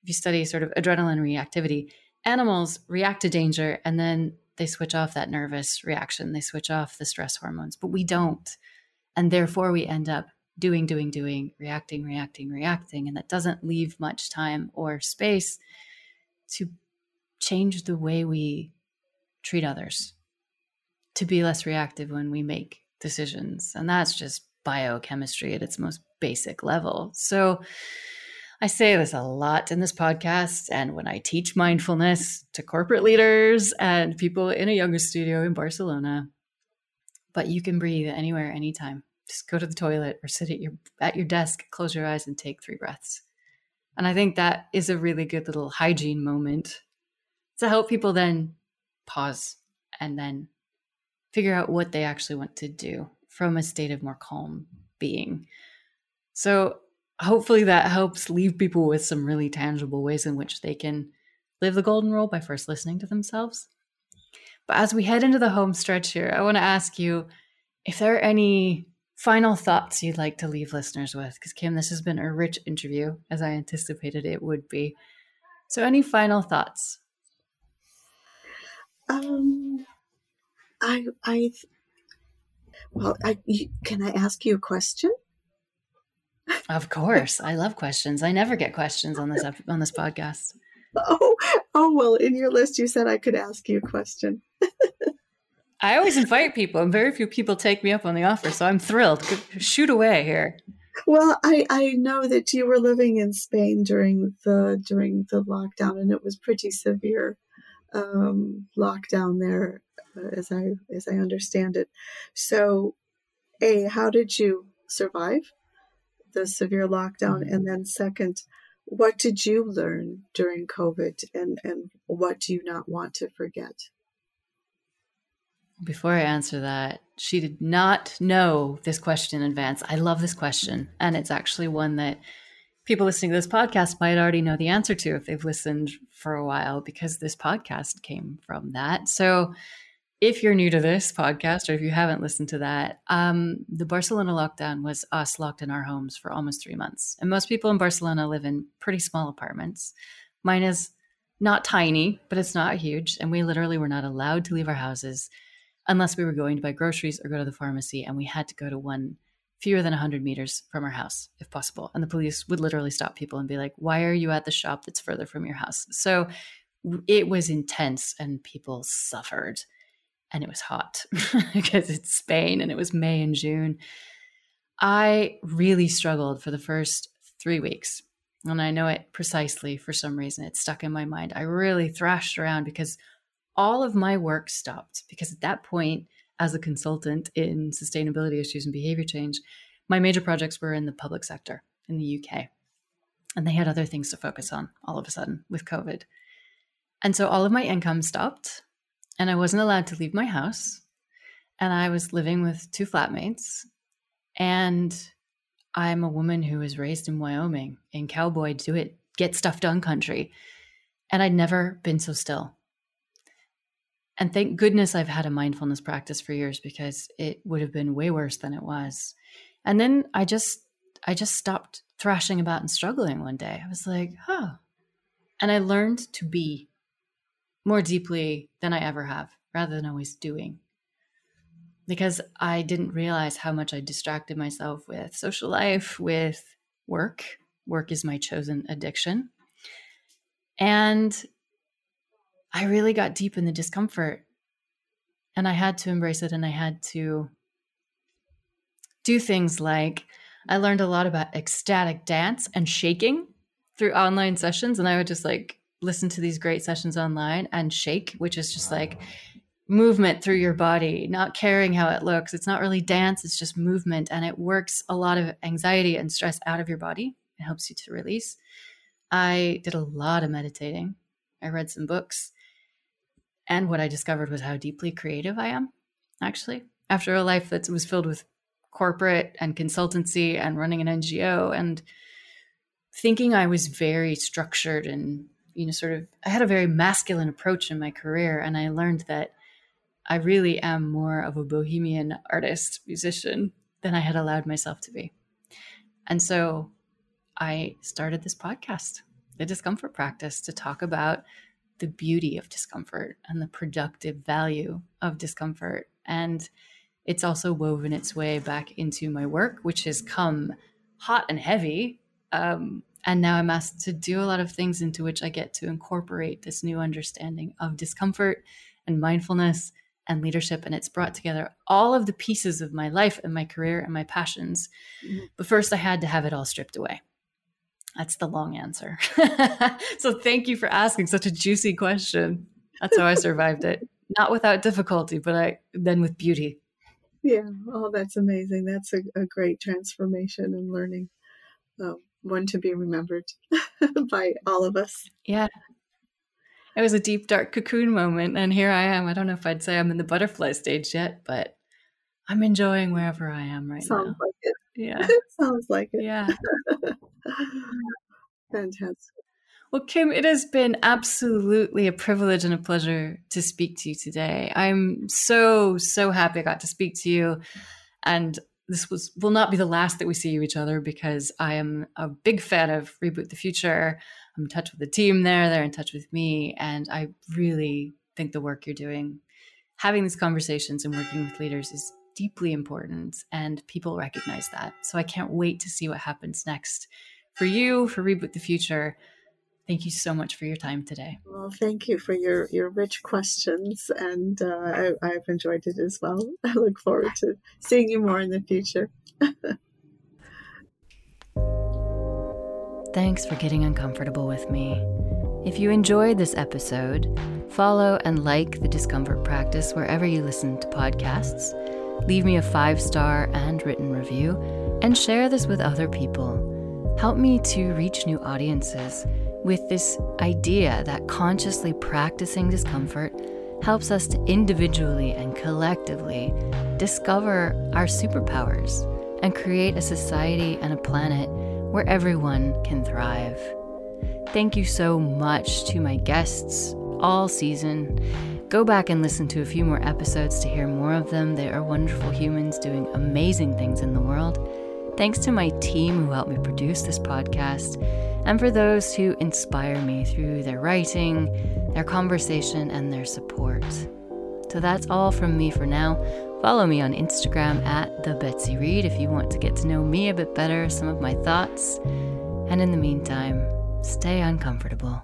if you study sort of adrenaline reactivity, animals react to danger and then they switch off that nervous reaction. They switch off the stress hormones, but we don't. And therefore, we end up doing, doing, doing, reacting, reacting, reacting. And that doesn't leave much time or space to change the way we treat others, to be less reactive when we make decisions. And that's just biochemistry at its most basic level. So I say this a lot in this podcast and when I teach mindfulness to corporate leaders and people in a yoga studio in Barcelona. But you can breathe anywhere, anytime just go to the toilet or sit at your at your desk, close your eyes and take three breaths. And I think that is a really good little hygiene moment to help people then pause and then figure out what they actually want to do from a state of more calm being. So hopefully that helps leave people with some really tangible ways in which they can live the golden rule by first listening to themselves. But as we head into the home stretch here, I want to ask you if there are any final thoughts you'd like to leave listeners with? Because, Kim, this has been a rich interview, as I anticipated it would be. So, any final thoughts? Um, I, I, well, I, can I ask you a question? Of course, I love questions. I never get questions on this on this podcast. Oh, oh well. In your list, you said I could ask you a question. I always invite people, and very few people take me up on the offer. So I'm thrilled. Shoot away here. Well, I, I know that you were living in Spain during the during the lockdown, and it was pretty severe um, lockdown there, uh, as I as I understand it. So, a how did you survive the severe lockdown, mm-hmm. and then second, what did you learn during COVID, and and what do you not want to forget? Before I answer that, she did not know this question in advance. I love this question. And it's actually one that people listening to this podcast might already know the answer to if they've listened for a while, because this podcast came from that. So if you're new to this podcast or if you haven't listened to that, um, the Barcelona lockdown was us locked in our homes for almost three months. And most people in Barcelona live in pretty small apartments. Mine is not tiny, but it's not huge. And we literally were not allowed to leave our houses unless we were going to buy groceries or go to the pharmacy. And we had to go to one fewer than 100 meters from our house, if possible. And the police would literally stop people and be like, Why are you at the shop that's further from your house? So it was intense and people suffered. And it was hot because it's Spain and it was May and June. I really struggled for the first three weeks. And I know it precisely for some reason. It stuck in my mind. I really thrashed around because all of my work stopped because at that point, as a consultant in sustainability issues and behavior change, my major projects were in the public sector in the UK. And they had other things to focus on all of a sudden with COVID. And so all of my income stopped, and I wasn't allowed to leave my house. And I was living with two flatmates. And I'm a woman who was raised in Wyoming in cowboy, do it, get stuff done country. And I'd never been so still and thank goodness I've had a mindfulness practice for years because it would have been way worse than it was. And then I just I just stopped thrashing about and struggling one day. I was like, "Huh." And I learned to be more deeply than I ever have rather than always doing. Because I didn't realize how much I distracted myself with social life, with work. Work is my chosen addiction. And I really got deep in the discomfort and I had to embrace it and I had to do things like I learned a lot about ecstatic dance and shaking through online sessions and I would just like listen to these great sessions online and shake which is just like movement through your body not caring how it looks. It's not really dance it's just movement and it works a lot of anxiety and stress out of your body. It helps you to release. I did a lot of meditating. I read some books. And what I discovered was how deeply creative I am, actually. After a life that was filled with corporate and consultancy and running an NGO and thinking I was very structured and, you know, sort of, I had a very masculine approach in my career. And I learned that I really am more of a bohemian artist, musician than I had allowed myself to be. And so I started this podcast, the discomfort practice, to talk about the beauty of discomfort and the productive value of discomfort. And it's also woven its way back into my work, which has come hot and heavy. Um, and now I'm asked to do a lot of things into which I get to incorporate this new understanding of discomfort and mindfulness and leadership. And it's brought together all of the pieces of my life and my career and my passions. Mm-hmm. But first, I had to have it all stripped away. That's the long answer. so thank you for asking such a juicy question. That's how I survived it. Not without difficulty, but I then with beauty. Yeah. Oh, that's amazing. That's a, a great transformation and learning. Um, one to be remembered by all of us. Yeah. It was a deep, dark cocoon moment. And here I am. I don't know if I'd say I'm in the butterfly stage yet, but I'm enjoying wherever I am right now. Sounds now. like it. Yeah. Sounds like it. Yeah. Fantastic. Well, Kim, it has been absolutely a privilege and a pleasure to speak to you today. I'm so, so happy I got to speak to you. And this was will not be the last that we see each other because I am a big fan of Reboot the Future. I'm in touch with the team there, they're in touch with me, and I really think the work you're doing, having these conversations and working with leaders is deeply important and people recognize that. So I can't wait to see what happens next for you, for Reboot the Future. Thank you so much for your time today. Well, thank you for your, your rich questions, and uh, I, I've enjoyed it as well. I look forward to seeing you more in the future. Thanks for getting uncomfortable with me. If you enjoyed this episode, follow and like the Discomfort Practice wherever you listen to podcasts. Leave me a five star and written review, and share this with other people. Help me to reach new audiences with this idea that consciously practicing discomfort helps us to individually and collectively discover our superpowers and create a society and a planet where everyone can thrive. Thank you so much to my guests all season. Go back and listen to a few more episodes to hear more of them. They are wonderful humans doing amazing things in the world. Thanks to my team who helped me produce this podcast, and for those who inspire me through their writing, their conversation, and their support. So that's all from me for now. Follow me on Instagram at the Betsy Reed if you want to get to know me a bit better, some of my thoughts. And in the meantime, stay uncomfortable.